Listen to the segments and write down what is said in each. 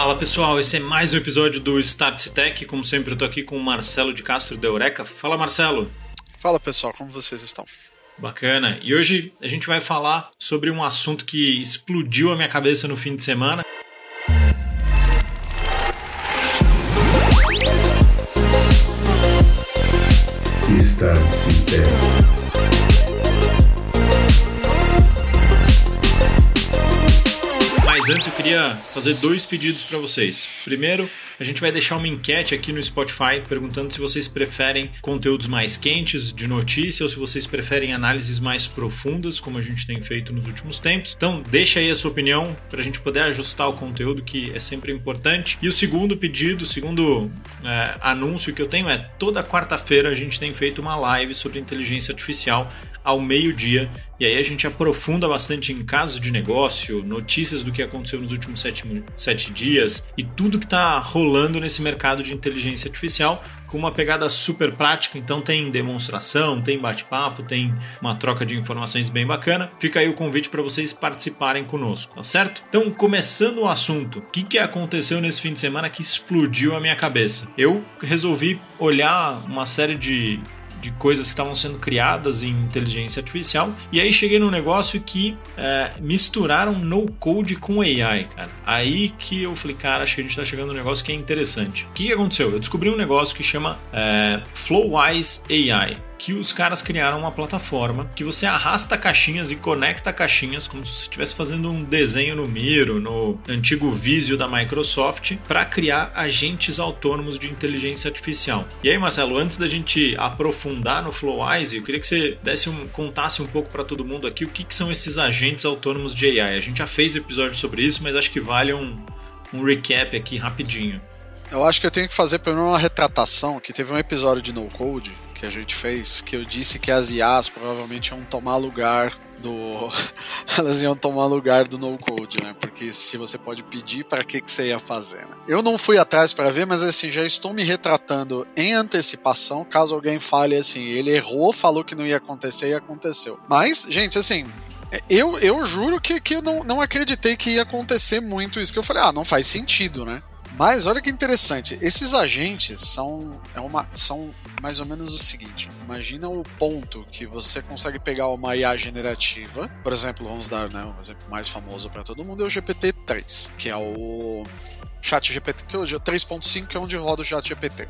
Fala pessoal, esse é mais um episódio do Status Tech. Como sempre, eu tô aqui com o Marcelo de Castro da Eureka. Fala Marcelo. Fala pessoal, como vocês estão? Bacana. E hoje a gente vai falar sobre um assunto que explodiu a minha cabeça no fim de semana. Status antes eu queria fazer dois pedidos para vocês. Primeiro, a gente vai deixar uma enquete aqui no Spotify perguntando se vocês preferem conteúdos mais quentes de notícia ou se vocês preferem análises mais profundas, como a gente tem feito nos últimos tempos. Então, deixa aí a sua opinião para a gente poder ajustar o conteúdo, que é sempre importante. E o segundo pedido, o segundo é, anúncio que eu tenho é toda quarta-feira a gente tem feito uma live sobre inteligência artificial ao meio-dia. E aí a gente aprofunda bastante em casos de negócio, notícias do que aconteceu nos últimos sete, sete dias e tudo que está rolando nesse mercado de inteligência artificial com uma pegada super prática. Então tem demonstração, tem bate-papo, tem uma troca de informações bem bacana. Fica aí o convite para vocês participarem conosco, tá certo? Então, começando o assunto, o que, que aconteceu nesse fim de semana que explodiu a minha cabeça? Eu resolvi olhar uma série de de coisas que estavam sendo criadas em inteligência artificial. E aí cheguei num negócio que é, misturaram no code com AI, cara. Aí que eu falei, cara, acho que a gente está chegando num negócio que é interessante. O que, que aconteceu? Eu descobri um negócio que chama é, Flowwise AI que os caras criaram uma plataforma que você arrasta caixinhas e conecta caixinhas como se você estivesse fazendo um desenho no Miro, no antigo Visio da Microsoft, para criar agentes autônomos de inteligência artificial. E aí, Marcelo, antes da gente aprofundar no Flowwise, eu queria que você desse um, contasse um pouco para todo mundo aqui o que, que, são esses agentes autônomos de AI. A gente já fez episódio sobre isso, mas acho que vale um, um recap aqui rapidinho. Eu acho que eu tenho que fazer primeiro uma retratação, que teve um episódio de No Code que a gente fez, que eu disse que as IAs provavelmente iam tomar lugar do. Elas iam tomar lugar do no code, né? Porque se você pode pedir, para que, que você ia fazer, né? Eu não fui atrás para ver, mas assim, já estou me retratando em antecipação, caso alguém fale assim, ele errou, falou que não ia acontecer e aconteceu. Mas, gente, assim, eu, eu juro que, que eu não, não acreditei que ia acontecer muito isso, que eu falei, ah, não faz sentido, né? Mas olha que interessante, esses agentes são, é uma, são mais ou menos o seguinte: imagina o ponto que você consegue pegar uma IA generativa, por exemplo, vamos dar né, um exemplo mais famoso para todo mundo, é o GPT-3, que é o Chat GPT, que hoje é 3.5, que é onde roda o Chat GPT.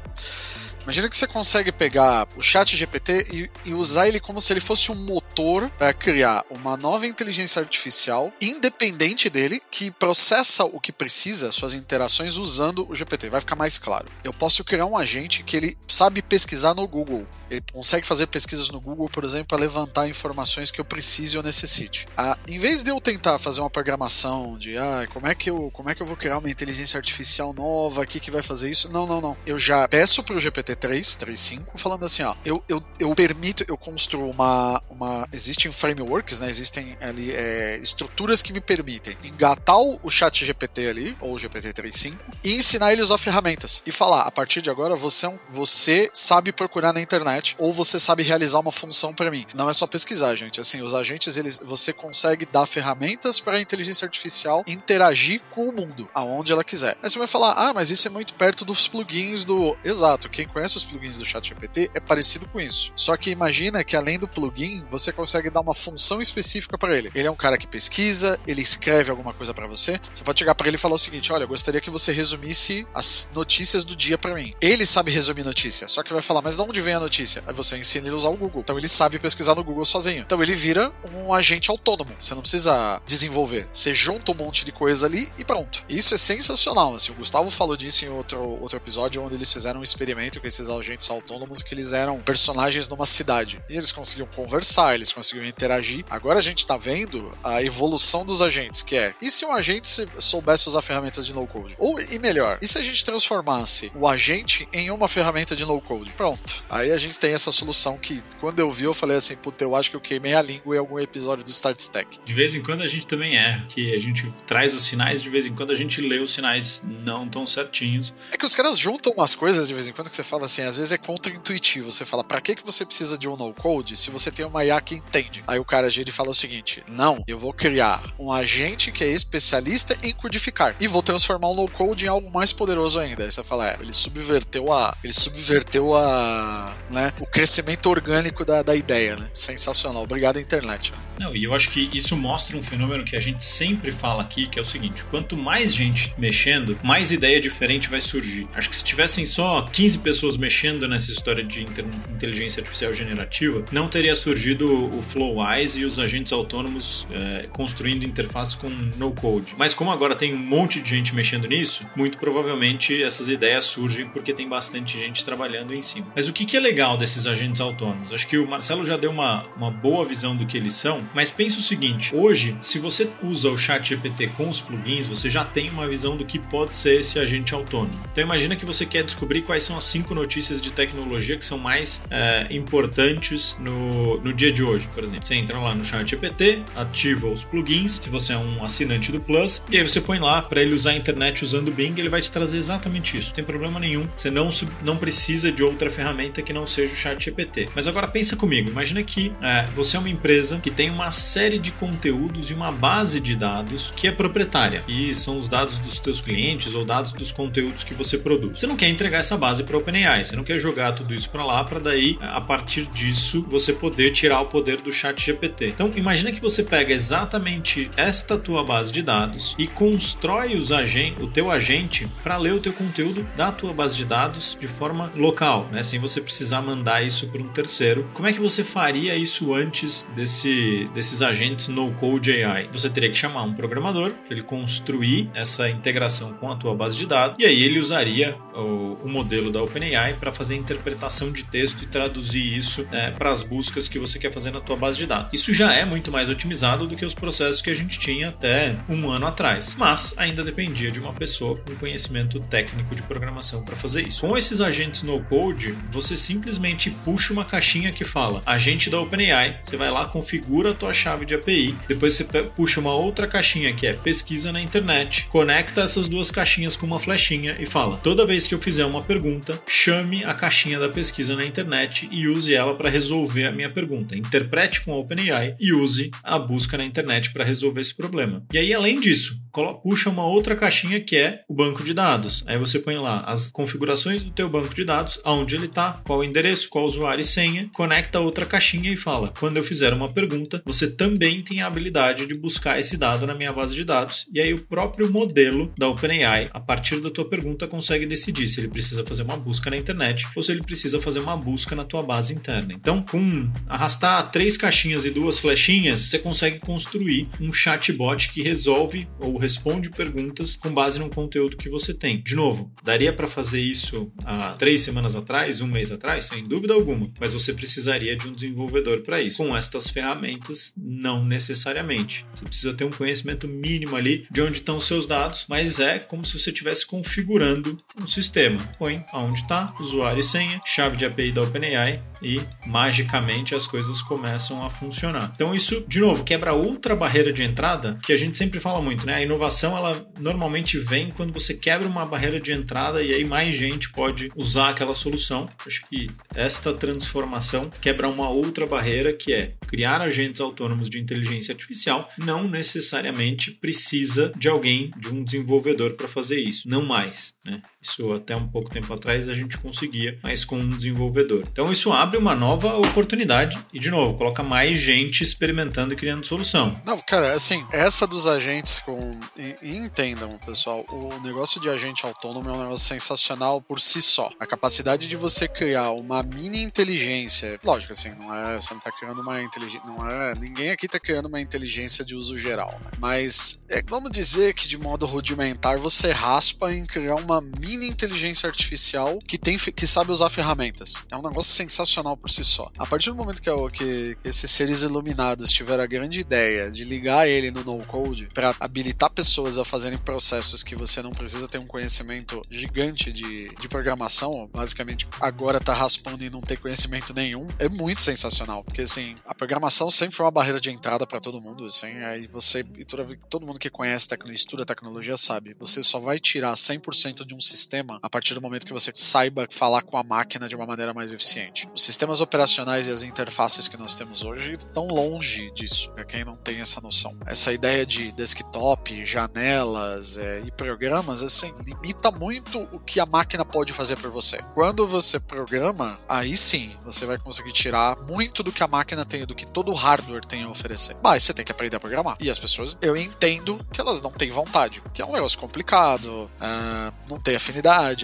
Imagina que você consegue pegar o chat GPT e, e usar ele como se ele fosse um motor para criar uma nova inteligência artificial independente dele que processa o que precisa, suas interações usando o GPT. Vai ficar mais claro. Eu posso criar um agente que ele sabe pesquisar no Google. Ele consegue fazer pesquisas no Google, por exemplo, para levantar informações que eu precise ou necessite. Ah, em vez de eu tentar fazer uma programação de ah, como é que eu como é que eu vou criar uma inteligência artificial nova aqui que vai fazer isso? Não, não, não. Eu já peço para o GPT GPT-3, 3.5, falando assim, ó, eu, eu, eu permito, eu construo uma, uma existem frameworks, né, existem ali é, estruturas que me permitem engatar o chat GPT ali, ou o GPT 3.5, e ensinar ele a ferramentas, e falar, a partir de agora, você, é você sabe procurar na internet, ou você sabe realizar uma função para mim. Não é só pesquisar, gente, assim, os agentes, eles, você consegue dar ferramentas para a inteligência artificial interagir com o mundo, aonde ela quiser. Aí você vai falar, ah, mas isso é muito perto dos plugins do... Exato, quem conhece conhece os plugins do ChatGPT, é parecido com isso. Só que imagina que além do plugin, você consegue dar uma função específica para ele. Ele é um cara que pesquisa, ele escreve alguma coisa para você. Você pode chegar para ele e falar o seguinte: olha, eu gostaria que você resumisse as notícias do dia para mim. Ele sabe resumir notícia, só que vai falar, mas de onde vem a notícia? Aí você ensina ele a usar o Google. Então ele sabe pesquisar no Google sozinho. Então ele vira um agente autônomo. Você não precisa desenvolver. Você junta um monte de coisa ali e pronto. Isso é sensacional. Assim, o Gustavo falou disso em outro, outro episódio onde eles fizeram um experimento com esses agentes autônomos que eles eram personagens numa cidade. E eles conseguiam conversar, eles conseguiam interagir. Agora a gente tá vendo a evolução dos agentes, que é, e se um agente soubesse usar ferramentas de no-code? Ou, e melhor, e se a gente transformasse o agente em uma ferramenta de no-code? Pronto. Aí a gente tem essa solução que, quando eu vi, eu falei assim, puta, eu acho que eu queimei a língua em algum episódio do Start Stack. De vez em quando a gente também erra, que a gente traz os sinais, de vez em quando a gente lê os sinais não tão certinhos. É que os caras juntam umas coisas de vez em quando que você fala, assim, às vezes é contra-intuitivo. Você fala, para que, que você precisa de um no-code se você tem uma IA que entende? Aí o cara gira e fala o seguinte: não, eu vou criar um agente que é especialista em codificar e vou transformar o no-code em algo mais poderoso ainda. Aí você fala, é, ele subverteu a. Ele subverteu a. Né, o crescimento orgânico da, da ideia, né? Sensacional. Obrigado, internet. Não, e eu acho que isso mostra um fenômeno que a gente sempre fala aqui, que é o seguinte: quanto mais gente mexendo, mais ideia diferente vai surgir. Acho que se tivessem só 15 pessoas mexendo nessa história de inteligência artificial generativa, não teria surgido o Flowise e os agentes autônomos é, construindo interfaces com no-code. Mas como agora tem um monte de gente mexendo nisso, muito provavelmente essas ideias surgem porque tem bastante gente trabalhando em cima. Mas o que, que é legal desses agentes autônomos? Acho que o Marcelo já deu uma, uma boa visão do que eles são, mas pensa o seguinte: hoje, se você usa o Chat GPT com os plugins, você já tem uma visão do que pode ser esse agente autônomo. Então imagina que você quer descobrir quais são as cinco notícias de tecnologia que são mais é, importantes no, no dia de hoje, por exemplo. Você entra lá no Chat GPT, ativa os plugins, se você é um assinante do Plus, e aí você põe lá para ele usar a internet usando o Bing, ele vai te trazer exatamente isso. Não tem problema nenhum. Você não, não precisa de outra ferramenta que não seja o Chat GPT. Mas agora pensa comigo, imagina que é, você é uma empresa que tem uma série de conteúdos e uma base de dados que é proprietária. E são os dados dos teus clientes ou dados dos conteúdos que você produz. Você não quer entregar essa base para OpenAI, você não quer jogar tudo isso para lá para daí a partir disso você poder tirar o poder do chat GPT. Então imagina que você pega exatamente esta tua base de dados e constrói os agentes, o teu agente para ler o teu conteúdo da tua base de dados de forma local, né? sem você precisar mandar isso para um terceiro. Como é que você faria isso antes desse, desses agentes no code AI? Você teria que chamar um programador para ele construir essa integração com a tua base de dados e aí ele usaria o, o modelo da OpenAI para fazer interpretação de texto e traduzir isso né, para as buscas que você quer fazer na tua base de dados. Isso já é muito mais otimizado do que os processos que a gente tinha até um ano atrás, mas ainda dependia de uma pessoa com conhecimento técnico de programação para fazer isso. Com esses agentes no code, você simplesmente puxa uma caixinha que fala agente da OpenAI, você vai lá, configura a tua chave de API, depois você puxa uma outra caixinha que é pesquisa na internet, conecta essas duas caixinhas com uma flechinha e fala: toda vez que eu fizer uma pergunta, chame a caixinha da pesquisa na internet e use ela para resolver a minha pergunta. Interprete com a OpenAI e use a busca na internet para resolver esse problema. E aí, além disso, puxa uma outra caixinha que é o banco de dados. Aí você põe lá as configurações do teu banco de dados, aonde ele está, qual o endereço, qual usuário e senha, conecta a outra caixinha e fala: quando eu fizer uma pergunta, você também tem a habilidade de buscar esse dado na minha base de dados. E aí o próprio modelo da OpenAI, a partir da tua pergunta, consegue decidir se ele precisa fazer uma busca na internet ou se ele precisa fazer uma busca na tua base interna. Então, com arrastar três caixinhas e duas flechinhas, você consegue construir um chatbot que resolve ou responde perguntas com base no conteúdo que você tem. De novo, daria para fazer isso há três semanas atrás, um mês atrás, sem dúvida alguma, mas você precisaria de um desenvolvedor para isso. Com estas ferramentas, não necessariamente. Você precisa ter um conhecimento mínimo ali de onde estão os seus dados, mas é como se você estivesse configurando um sistema. Põe aonde está, usuário e senha, chave de API da OpenAI e magicamente as coisas começam a funcionar. Então isso, de novo, quebra outra barreira de entrada que a gente sempre fala muito, né? A inovação ela normalmente vem quando você quebra uma barreira de entrada e aí mais gente pode usar aquela solução. Acho que esta transformação quebra uma outra barreira que é criar agentes autônomos de inteligência artificial não necessariamente precisa de alguém, de um desenvolvedor para fazer isso, não mais, né? Isso até um pouco tempo atrás a gente conseguia, mas com um desenvolvedor. Então isso abre uma nova oportunidade e de novo coloca mais gente experimentando e criando solução. Não, cara, assim, essa dos agentes com e, entendam, pessoal, o negócio de agente autônomo é um negócio sensacional por si só. A capacidade de você criar uma mini inteligência, lógico assim, não é, você não tá criando uma inteligência, não é, ninguém aqui tá criando uma inteligência de uso geral, né? Mas é, vamos dizer que de modo rudimentar você raspa em criar uma mini inteligência artificial que, tem, que sabe usar ferramentas. É um negócio sensacional por si só. A partir do momento que, que esses seres iluminados tiveram a grande ideia de ligar ele no no-code para habilitar pessoas a fazerem processos que você não precisa ter um conhecimento gigante de, de programação, basicamente agora tá raspando e não ter conhecimento nenhum, é muito sensacional. Porque assim, a programação sempre foi uma barreira de entrada para todo mundo, assim, aí você, e todo, todo mundo que conhece, tecnologia, estuda tecnologia sabe, você só vai tirar 100% de um sistema a partir do momento que você saiba falar com a máquina de uma maneira mais eficiente. Os sistemas operacionais e as interfaces que nós temos hoje estão longe disso, para quem não tem essa noção. Essa ideia de desktop, janelas é, e programas, assim, limita muito o que a máquina pode fazer por você. Quando você programa, aí sim, você vai conseguir tirar muito do que a máquina tem, do que todo o hardware tem a oferecer. Mas você tem que aprender a programar. E as pessoas, eu entendo que elas não têm vontade, que é um negócio complicado, uh, não tem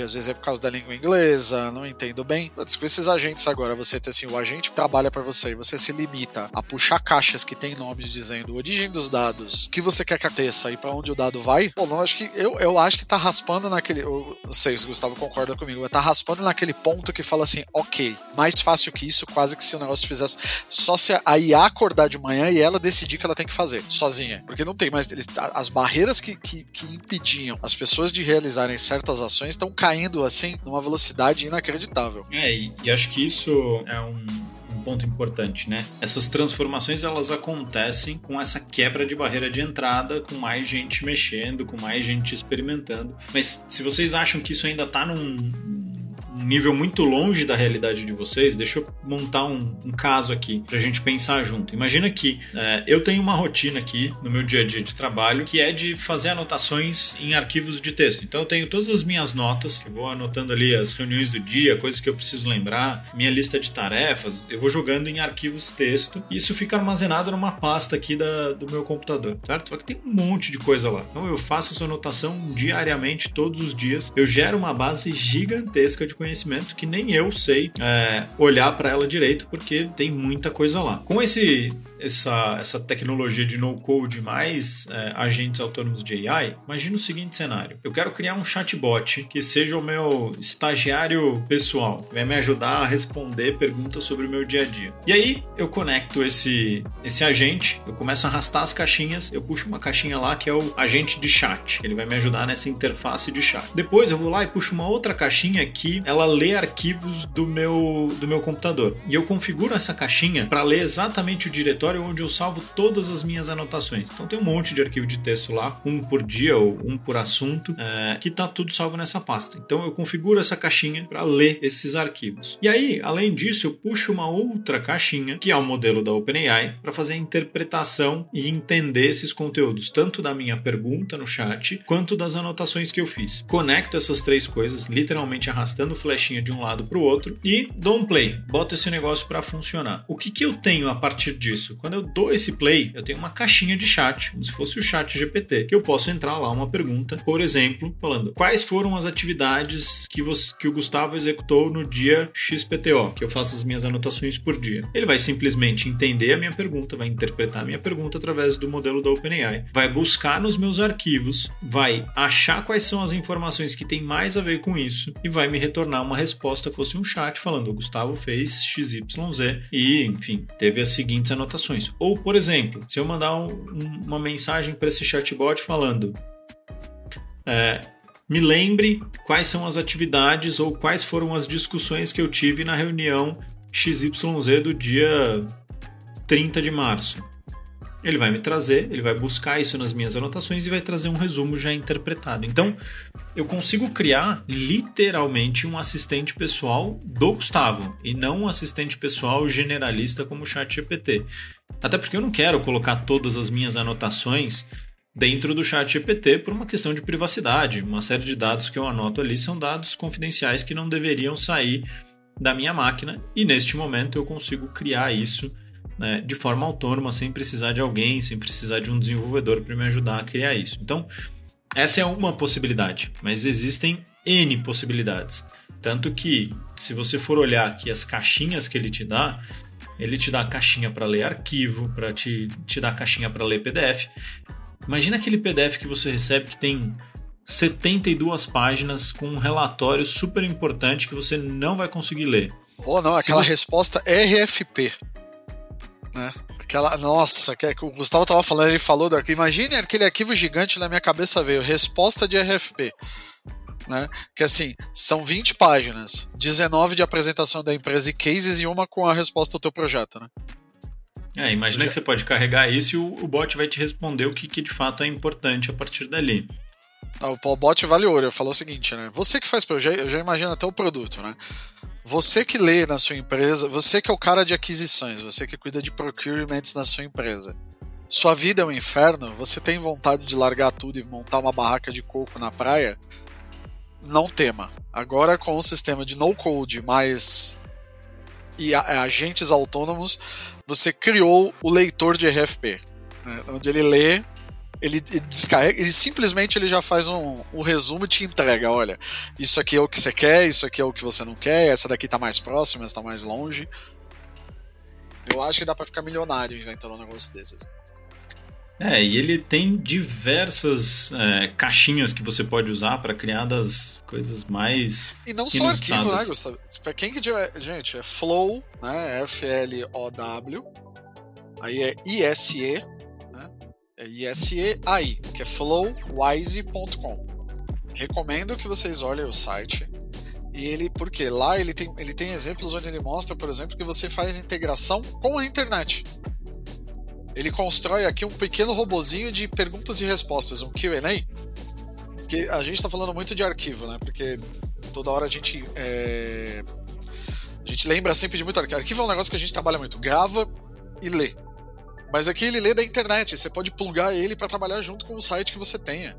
às vezes é por causa da língua inglesa, não entendo bem. Mas com esses agentes agora, você tem assim, o agente trabalha para você e você se limita a puxar caixas que tem nomes dizendo origem dos dados, que você quer que aconteça e para onde o dado vai. Bom, não acho que eu, eu acho que tá raspando naquele, eu não sei se o Gustavo concorda comigo, mas tá raspando naquele ponto que fala assim, OK, mais fácil que isso, quase que se o negócio fizesse só se a IA acordar de manhã e ela decidir que ela tem que fazer sozinha, porque não tem mais as barreiras que, que, que impediam as pessoas de realizarem certas ações estão caindo assim numa velocidade inacreditável. É, e, e acho que isso é um ponto importante, né? Essas transformações elas acontecem com essa quebra de barreira de entrada, com mais gente mexendo, com mais gente experimentando. Mas se vocês acham que isso ainda está num nível muito longe da realidade de vocês, deixa eu montar um, um caso aqui pra gente pensar junto. Imagina que é, eu tenho uma rotina aqui no meu dia a dia de trabalho que é de fazer anotações em arquivos de texto. Então eu tenho todas as minhas notas, eu vou anotando ali as reuniões do dia, coisas que eu preciso lembrar, minha lista de tarefas, eu vou jogando em arquivos texto e isso fica armazenado numa pasta aqui da, do meu computador, certo? Só que tem um monte de coisa lá. Então eu faço essa anotação diariamente, todos os dias. Eu gero uma base gigantesca de conhecimento conhecimento que nem eu sei é, olhar para ela direito, porque tem muita coisa lá. Com esse essa, essa tecnologia de no-code mais é, agentes autônomos de AI, imagina o seguinte cenário. Eu quero criar um chatbot que seja o meu estagiário pessoal, que vai me ajudar a responder perguntas sobre o meu dia a dia. E aí eu conecto esse, esse agente, eu começo a arrastar as caixinhas, eu puxo uma caixinha lá que é o agente de chat, ele vai me ajudar nessa interface de chat. Depois eu vou lá e puxo uma outra caixinha que ela lê arquivos do meu, do meu computador. E eu configuro essa caixinha para ler exatamente o diretório diretório onde eu salvo todas as minhas anotações. Então tem um monte de arquivo de texto lá, um por dia ou um por assunto, é, que está tudo salvo nessa pasta. Então eu configuro essa caixinha para ler esses arquivos. E aí, além disso, eu puxo uma outra caixinha, que é o modelo da OpenAI, para fazer a interpretação e entender esses conteúdos, tanto da minha pergunta no chat, quanto das anotações que eu fiz. Conecto essas três coisas, literalmente arrastando flechinha de um lado para o outro, e dou um play, boto esse negócio para funcionar. O que, que eu tenho a partir disso? Quando eu dou esse play, eu tenho uma caixinha de chat, como se fosse o chat GPT, que eu posso entrar lá uma pergunta, por exemplo, falando quais foram as atividades que, você, que o Gustavo executou no dia XPTO, que eu faço as minhas anotações por dia. Ele vai simplesmente entender a minha pergunta, vai interpretar a minha pergunta através do modelo da OpenAI, vai buscar nos meus arquivos, vai achar quais são as informações que têm mais a ver com isso e vai me retornar uma resposta, fosse um chat falando o Gustavo fez XYZ e, enfim, teve as seguintes anotações Ou, por exemplo, se eu mandar um, uma mensagem para esse chatbot falando. É, me lembre quais são as atividades ou quais foram as discussões que eu tive na reunião XYZ do dia 30 de março. Ele vai me trazer, ele vai buscar isso nas minhas anotações e vai trazer um resumo já interpretado. Então, eu consigo criar literalmente um assistente pessoal do Gustavo e não um assistente pessoal generalista como o ChatGPT. Até porque eu não quero colocar todas as minhas anotações dentro do chat GPT por uma questão de privacidade. Uma série de dados que eu anoto ali são dados confidenciais que não deveriam sair da minha máquina e neste momento eu consigo criar isso né, de forma autônoma, sem precisar de alguém, sem precisar de um desenvolvedor para me ajudar a criar isso. Então, essa é uma possibilidade, mas existem N possibilidades. Tanto que, se você for olhar aqui as caixinhas que ele te dá, ele te dá a caixinha para ler arquivo, para te, te dar a caixinha para ler PDF. Imagina aquele PDF que você recebe que tem 72 páginas com um relatório super importante que você não vai conseguir ler. Ou oh, não, aquela você... resposta RFP né? Aquela, nossa, que, que o Gustavo tava falando, ele falou do arquivo. Imagine aquele arquivo gigante na minha cabeça veio, resposta de RFP. Né? Que assim, são 20 páginas, 19 de apresentação da empresa e cases e uma com a resposta ao teu projeto, né? É, imagina Já... que você pode carregar isso e o, o bot vai te responder o que, que de fato é importante a partir dali. Ah, o bot vale ouro. Falou o seguinte, né? Você que faz projeto, eu já imagino até o produto, né? Você que lê na sua empresa, você que é o cara de aquisições, você que cuida de procurements na sua empresa. Sua vida é um inferno, você tem vontade de largar tudo e montar uma barraca de coco na praia? Não tema. Agora com o sistema de no code mais e agentes autônomos, você criou o leitor de RFP, né? onde ele lê, ele, descarrega, ele simplesmente ele já faz um, um, resumo e te entrega, olha, isso aqui é o que você quer, isso aqui é o que você não quer, essa daqui tá mais próxima, essa tá mais longe. Eu acho que dá para ficar milionário inventando um negócio desses. É, e ele tem diversas é, caixinhas que você pode usar para criar das coisas mais. E não só arquivo, né, Gustavo? Pra quem que. Gente, é Flow, né? F-L-O-W. Aí é I-S-E, né? É I-S-E-A-I, que é flowwise.com. Recomendo que vocês olhem o site. E ele, porque lá ele tem, ele tem exemplos onde ele mostra, por exemplo, que você faz integração com a internet. Ele constrói aqui um pequeno robozinho de perguntas e respostas, um QA. Que a gente está falando muito de arquivo, né? Porque toda hora a gente. É... A gente lembra sempre de muito arquivo. Arquivo é um negócio que a gente trabalha muito. Grava e lê. Mas aqui ele lê da internet. Você pode plugar ele para trabalhar junto com o site que você tenha.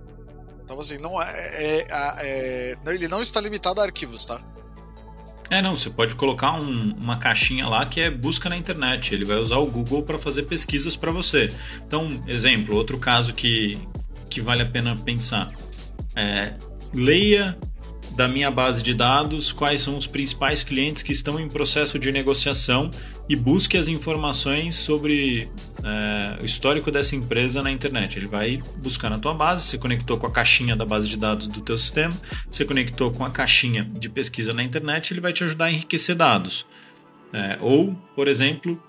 Então, assim, não é, é, é, ele não está limitado a arquivos, tá? É, não, você pode colocar um, uma caixinha lá que é busca na internet. Ele vai usar o Google para fazer pesquisas para você. Então, exemplo, outro caso que, que vale a pena pensar. É, leia da minha base de dados quais são os principais clientes que estão em processo de negociação e busque as informações sobre é, o histórico dessa empresa na internet. Ele vai buscar na tua base, você conectou com a caixinha da base de dados do teu sistema, você conectou com a caixinha de pesquisa na internet, ele vai te ajudar a enriquecer dados. É, ou, por exemplo,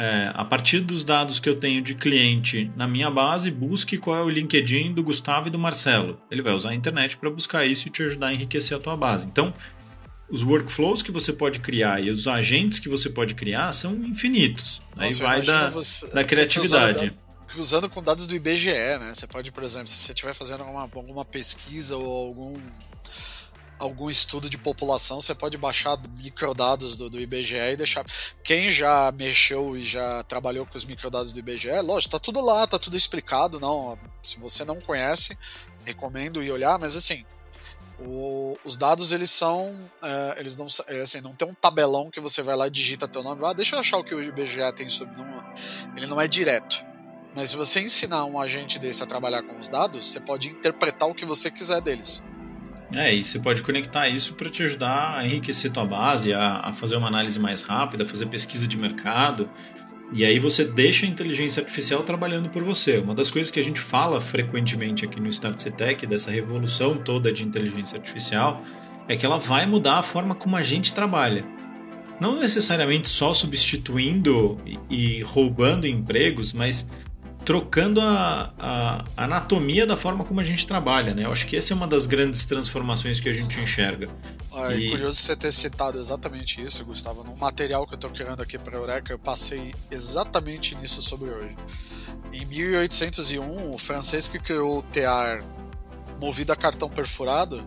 é, a partir dos dados que eu tenho de cliente na minha base, busque qual é o LinkedIn do Gustavo e do Marcelo. Ele vai usar a internet para buscar isso e te ajudar a enriquecer a tua base. Então, os workflows que você pode criar e os agentes que você pode criar são infinitos. Nossa, Aí vai da, você, da criatividade. Usando, com dados do IBGE, né? Você pode, por exemplo, se você estiver fazendo alguma, alguma pesquisa ou algum algum estudo de população, você pode baixar microdados do, do IBGE e deixar. Quem já mexeu e já trabalhou com os microdados do IBGE, lógico, tá tudo lá, tá tudo explicado. Não, se você não conhece, recomendo ir olhar, mas assim. O, os dados eles são é, eles não é, assim não tem um tabelão que você vai lá e digita teu nome ah deixa eu achar o que o IBGE tem sobre não, ele não é direto mas se você ensinar um agente desse a trabalhar com os dados você pode interpretar o que você quiser deles é, e você pode conectar isso para te ajudar a enriquecer tua base, a, a, fazer uma análise mais rápida, fazer pesquisa de mercado. E aí você deixa a inteligência artificial trabalhando por você. Uma das coisas que a gente fala frequentemente aqui no Start CTEC, dessa revolução toda de inteligência artificial, é que ela vai mudar a forma como a gente trabalha. Não necessariamente só substituindo e roubando empregos, mas trocando a, a, anatomia da forma como a gente trabalha, né? Eu acho que essa é uma das grandes transformações que a gente enxerga. Ah, e... curioso você ter citado exatamente isso, Gustavo. No material que eu estou criando aqui para a Eureka, eu passei exatamente nisso sobre hoje. Em 1801, o francês que criou o tear movido a cartão perfurado,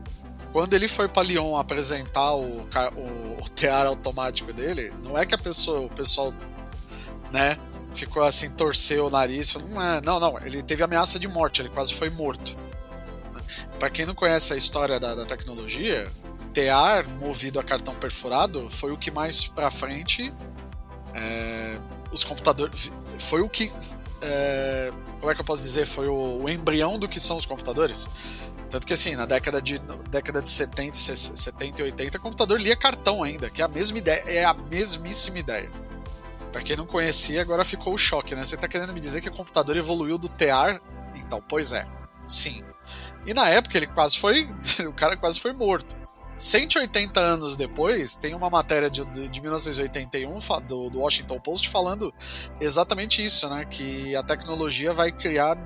quando ele foi para Lyon apresentar o, o, o tear automático dele, não é que a pessoa, o pessoal, né, ficou assim, torceu o nariz. É, não, não, ele teve ameaça de morte, ele quase foi morto. Para quem não conhece a história da, da tecnologia, tear movido a cartão perfurado foi o que mais para frente é, os computadores. Foi o que. É, como é que eu posso dizer? Foi o, o, embrião do que são os computadores. Tanto que assim, na década de, década de 70, 70 e 80, o computador lia cartão ainda, que é a mesma ideia, é a mesmíssima ideia. Pra quem não conhecia, agora ficou o choque, né? Você tá querendo me dizer que o computador evoluiu do tear? Então, pois é. Sim. E na época ele quase foi. o cara quase foi morto. 180 anos depois, tem uma matéria de, de, de 1981 do, do, Washington Post falando exatamente isso, né? Que a tecnologia vai criar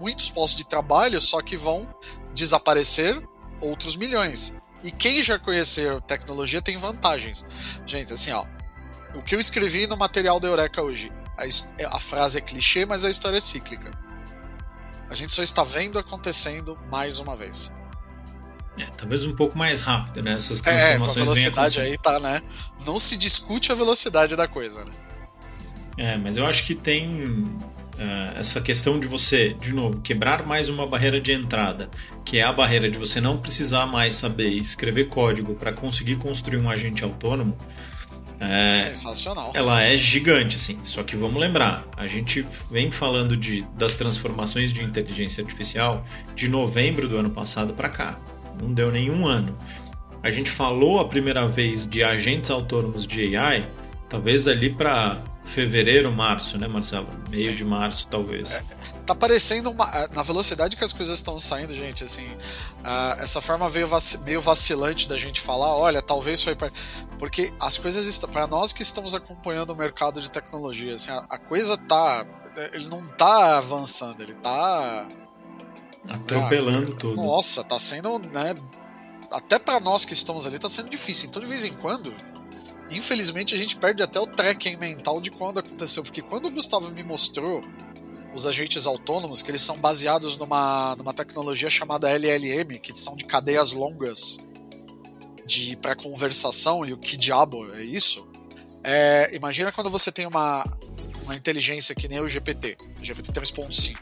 muitos postos de trabalho, só que vão desaparecer outros milhões. E quem já conheceu tecnologia tem vantagens. Gente, assim, ó. O que eu escrevi no material da Eureka hoje, a, a frase é clichê, mas a história é cíclica. A gente só está vendo acontecendo mais uma vez. É, talvez um pouco mais rápido, né? Essas é, transformações. É, a velocidade aí tá, né? Não se discute a velocidade da coisa, né? É, mas eu acho que tem uh, essa questão de você, de novo, quebrar mais uma barreira de entrada, que é a barreira de você não precisar mais saber escrever código para conseguir construir um agente autônomo. É, Sensacional. Ela é gigante, assim. Só que vamos lembrar, a gente vem falando de, das transformações de inteligência artificial de novembro do ano passado para cá não deu nenhum ano. A gente falou a primeira vez de agentes autônomos de AI, talvez ali para fevereiro, março, né, Marcelo? Meio Sim. de março, talvez. É, tá parecendo uma, é, na velocidade que as coisas estão saindo, gente, assim, uh, essa forma veio vac, meio vacilante da gente falar, olha, talvez foi pra, porque as coisas para nós que estamos acompanhando o mercado de tecnologia, assim, a, a coisa tá ele não tá avançando, ele tá Atropelando tudo. Nossa, tá sendo, né? Até para nós que estamos ali, tá sendo difícil. Então, de vez em quando, infelizmente, a gente perde até o tracking mental de quando aconteceu. Porque quando o Gustavo me mostrou os agentes autônomos, que eles são baseados numa, numa tecnologia chamada LLM, que são de cadeias longas de para conversação e o que diabo é isso? É, imagina quando você tem uma, uma inteligência que nem o GPT, o GPT 3.5.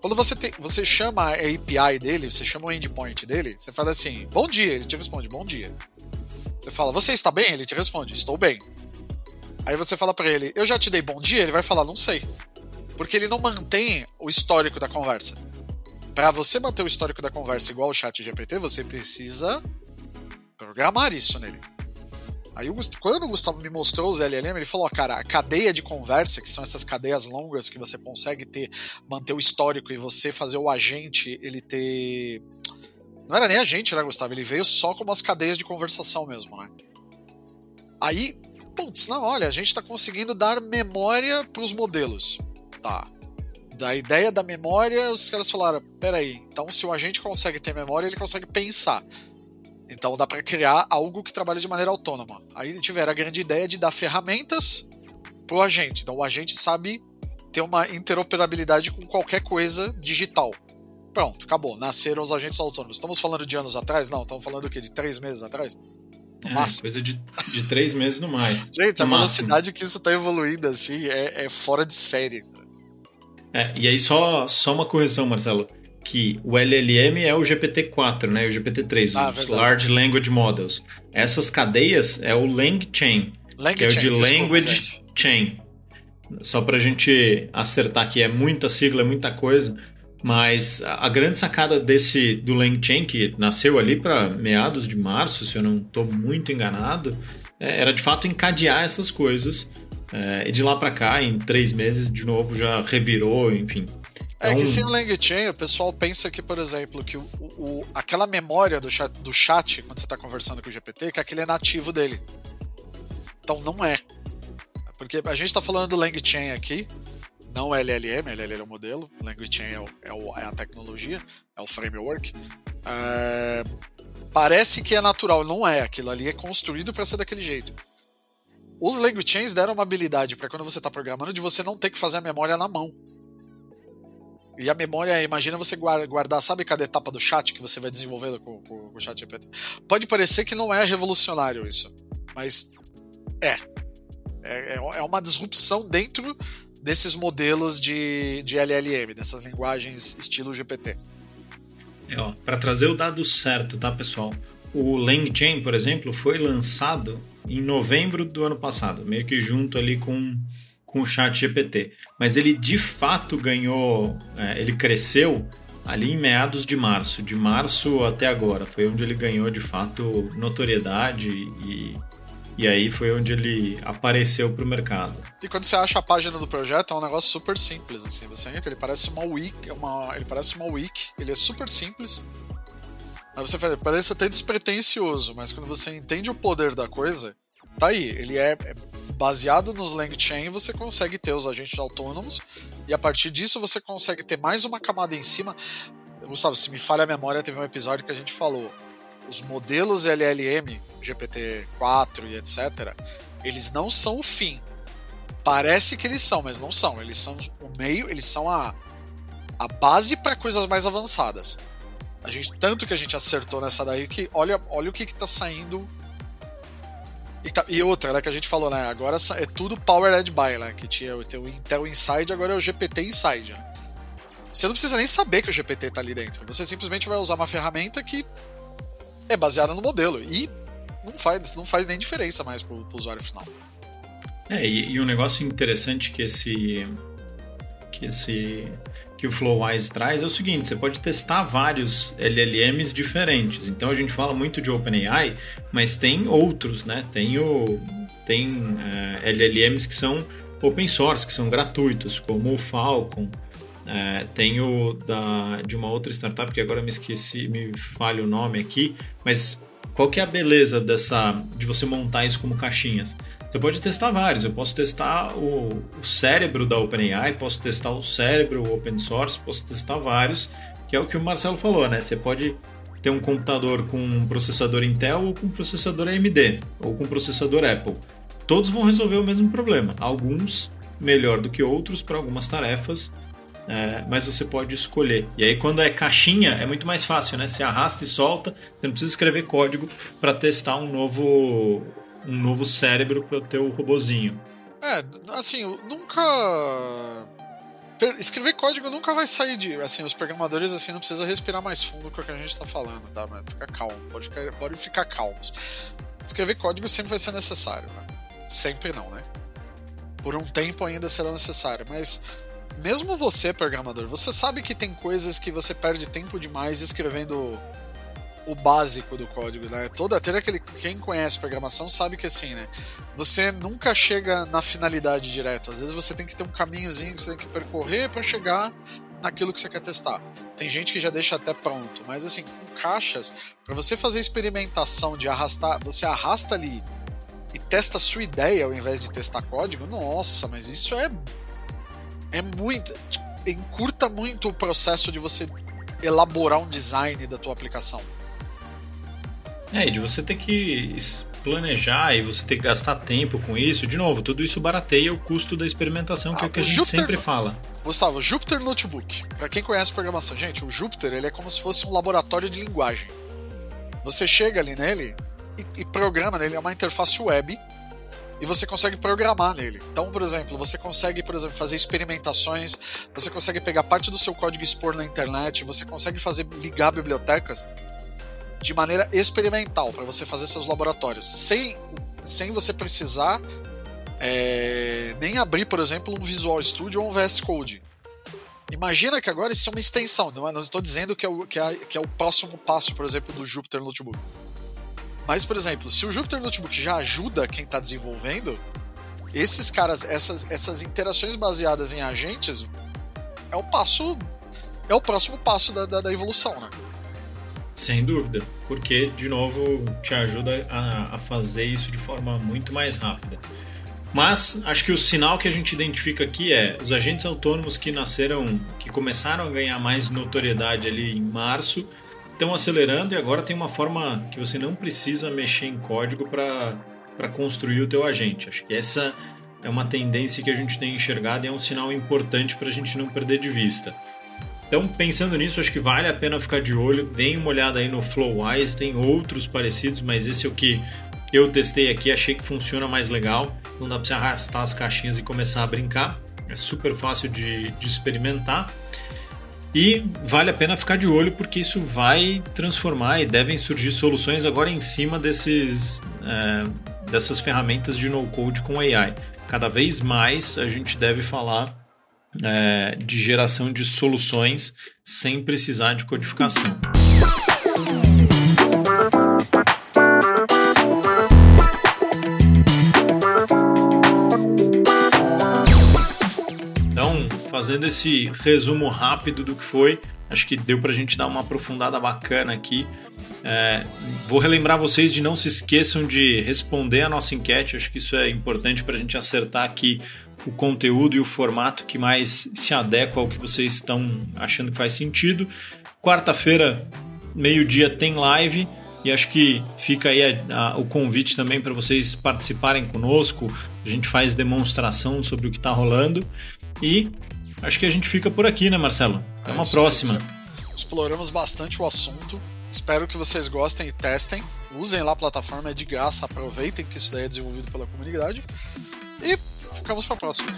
Quando você, você chama a API dele, você chama o endpoint dele, você fala assim, bom dia, ele te responde, bom dia. Você fala, você está bem? Ele te responde, estou bem. Aí você fala para ele, eu já te dei bom dia? Ele vai falar, não sei. Porque ele não mantém o histórico da conversa. Para você manter o histórico da conversa igual o chat GPT, você precisa programar isso nele. Aí, quando o Gustavo me mostrou os LLM, ele falou: cara, a cadeia de conversa, que são essas cadeias longas que você consegue ter, manter o histórico e você fazer o agente ele ter. Não era nem agente, né, Gustavo? Ele veio só com umas cadeias de conversação mesmo, né? Aí, putz, não, olha, a gente está conseguindo dar memória para os modelos. Tá. Da ideia da memória, os caras falaram: peraí, então se o agente consegue ter memória, ele consegue pensar. Então dá para criar algo que trabalha de maneira autônoma. Aí tiveram a grande ideia de dar ferramentas pro agente. Então o agente sabe ter uma interoperabilidade com qualquer coisa digital. Pronto, acabou. Nasceram os agentes autônomos. Estamos falando de anos atrás? Não, estamos falando o quê? De três meses atrás? No é, máximo. Coisa de, de três meses no mais. Gente, no a velocidade máximo. que isso está evoluindo assim é, é, fora de série. É, e aí só, só uma correção, Marcelo que o LLM é o GPT-4, né? O GPT-3, ah, os verdade. Large Language Models. Essas cadeias é o LangChain, Lang que é o de Language desculpa, Chain. Só para a gente acertar que é muita sigla, é muita coisa, mas a grande sacada desse do LangChain, que nasceu ali para meados de março, se eu não estou muito enganado, é, era de fato encadear essas coisas. É, e de lá para cá, em três meses, de novo já revirou, enfim, é que então- sem o LangChain, o pessoal pensa que, por exemplo, que o, o, aquela memória do chat, do chat, quando você está conversando com o GPT, que aquele é nativo dele. Então não é. Porque a gente está falando do LangChain aqui, não LLM, LLM é o modelo, LangChain é, o, é, o, é a tecnologia, é o framework. É, parece que é natural, não é. Aquilo ali é construído para ser daquele jeito. Os LangChains deram uma habilidade para quando você está programando de você não ter que fazer a memória na mão. E a memória, imagina você guardar, sabe cada etapa do chat que você vai desenvolvendo com, com, com o chat GPT? Pode parecer que não é revolucionário isso, mas é. É, é, é uma disrupção dentro desses modelos de, de LLM, dessas linguagens estilo GPT. É, para trazer o dado certo, tá, pessoal? O LangChain, por exemplo, foi lançado em novembro do ano passado, meio que junto ali com com o chat GPT. Mas ele de fato ganhou, é, ele cresceu ali em meados de março, de março até agora. Foi onde ele ganhou de fato notoriedade e, e aí foi onde ele apareceu para o mercado. E quando você acha a página do projeto, é um negócio super simples. Assim, você entra, ele parece uma wiki, é uma, ele parece uma wiki, ele é super simples. Aí você fala, parece até despretensioso, mas quando você entende o poder da coisa, tá aí. Ele é, é baseado nos LangChain, você consegue ter os agentes autônomos, e a partir disso você consegue ter mais uma camada em cima. Gustavo, se me falha a memória, teve um episódio que a gente falou. Os modelos LLM, GPT-4 e etc., eles não são o fim. Parece que eles são, mas não são. Eles são o meio, eles são a, a base para coisas mais avançadas. A gente, tanto que a gente acertou nessa daí que olha, olha o que, que tá saindo. E, tá, e outra, né, que a gente falou, né? Agora é tudo Powered by, né? Que tinha, tinha o Intel Inside, agora é o GPT Inside. Né? Você não precisa nem saber que o GPT tá ali dentro. Você simplesmente vai usar uma ferramenta que é baseada no modelo. E não faz, não faz nem diferença mais pro, pro usuário final. É, e, e um negócio interessante que esse. que esse que o Flowwise traz é o seguinte: você pode testar vários LLMs diferentes. Então a gente fala muito de OpenAI, mas tem outros, né? Tem, o, tem eh, LLMs que são open source, que são gratuitos, como o Falcon. Uh, tem o da, de uma outra startup que agora me esqueci, me falha o nome aqui, mas qual que é a beleza dessa de você montar isso como caixinhas? Você pode testar vários. Eu posso testar o, o cérebro da OpenAI, posso testar o cérebro open source, posso testar vários, que é o que o Marcelo falou, né? Você pode ter um computador com um processador Intel ou com um processador AMD ou com um processador Apple. Todos vão resolver o mesmo problema. Alguns melhor do que outros para algumas tarefas, é, mas você pode escolher. E aí, quando é caixinha, é muito mais fácil, né? Você arrasta e solta, você não precisa escrever código para testar um novo, um novo cérebro para o teu robozinho. É, assim, nunca. Escrever código nunca vai sair de. Assim, os programadores assim não precisa respirar mais fundo com o que a gente está falando, tá? Mas fica calmo, pode ficar, pode ficar calmos. Escrever código sempre vai ser necessário, né? Sempre não, né? Por um tempo ainda será necessário, mas mesmo você, programador, você sabe que tem coisas que você perde tempo demais escrevendo o básico do código, né? Toda, até aquele quem conhece programação sabe que assim, né? Você nunca chega na finalidade direto. Às vezes você tem que ter um caminhozinho que você tem que percorrer para chegar naquilo que você quer testar. Tem gente que já deixa até pronto, mas assim, com caixas, para você fazer experimentação de arrastar, você arrasta ali e testa a sua ideia ao invés de testar código. Nossa, mas isso é é muito encurta muito o processo de você elaborar um design da tua aplicação. É, e de você ter que planejar e você ter que gastar tempo com isso, de novo, tudo isso barateia o custo da experimentação, que ah, é o que a gente Jupyter, sempre fala. Gustavo, Jupyter Notebook. Para quem conhece programação, gente, o Jupyter ele é como se fosse um laboratório de linguagem. Você chega ali nele e, e programa nele, é uma interface web e você consegue programar nele. Então, por exemplo, você consegue, por exemplo, fazer experimentações, você consegue pegar parte do seu código e expor na internet, você consegue fazer ligar bibliotecas de maneira experimental para você fazer seus laboratórios, sem, sem você precisar é, nem abrir, por exemplo, um Visual Studio ou um VS Code. Imagina que agora isso é uma extensão, não é? estou dizendo que é, o, que, é, que é o próximo passo, por exemplo, do Jupyter Notebook. Mas, por exemplo, se o Jupyter Notebook já ajuda quem está desenvolvendo, esses caras, essas, essas interações baseadas em agentes é o passo. É o próximo passo da, da, da evolução, né? Sem dúvida, porque, de novo, te ajuda a, a fazer isso de forma muito mais rápida. Mas acho que o sinal que a gente identifica aqui é os agentes autônomos que nasceram, que começaram a ganhar mais notoriedade ali em março, estão acelerando e agora tem uma forma que você não precisa mexer em código para construir o teu agente. Acho que essa é uma tendência que a gente tem enxergado e é um sinal importante para a gente não perder de vista. Então, pensando nisso, acho que vale a pena ficar de olho. Deem uma olhada aí no Flowwise, tem outros parecidos, mas esse é o que eu testei aqui, achei que funciona mais legal. Não dá para você arrastar as caixinhas e começar a brincar. É super fácil de, de experimentar. E vale a pena ficar de olho porque isso vai transformar e devem surgir soluções agora em cima desses, é, dessas ferramentas de no-code com AI. Cada vez mais a gente deve falar é, de geração de soluções sem precisar de codificação. Então, fazendo esse resumo rápido do que foi, Acho que deu para a gente dar uma aprofundada bacana aqui. É, vou relembrar vocês de não se esqueçam de responder a nossa enquete. Acho que isso é importante para a gente acertar aqui o conteúdo e o formato que mais se adequa ao que vocês estão achando que faz sentido. Quarta-feira, meio-dia, tem live. E acho que fica aí a, a, o convite também para vocês participarem conosco. A gente faz demonstração sobre o que está rolando. E acho que a gente fica por aqui, né, Marcelo? Até é uma próxima. Aí, exploramos bastante o assunto. Espero que vocês gostem e testem. Usem lá a plataforma, é de graça. Aproveitem que isso daí é desenvolvido pela comunidade. E ficamos para a próxima.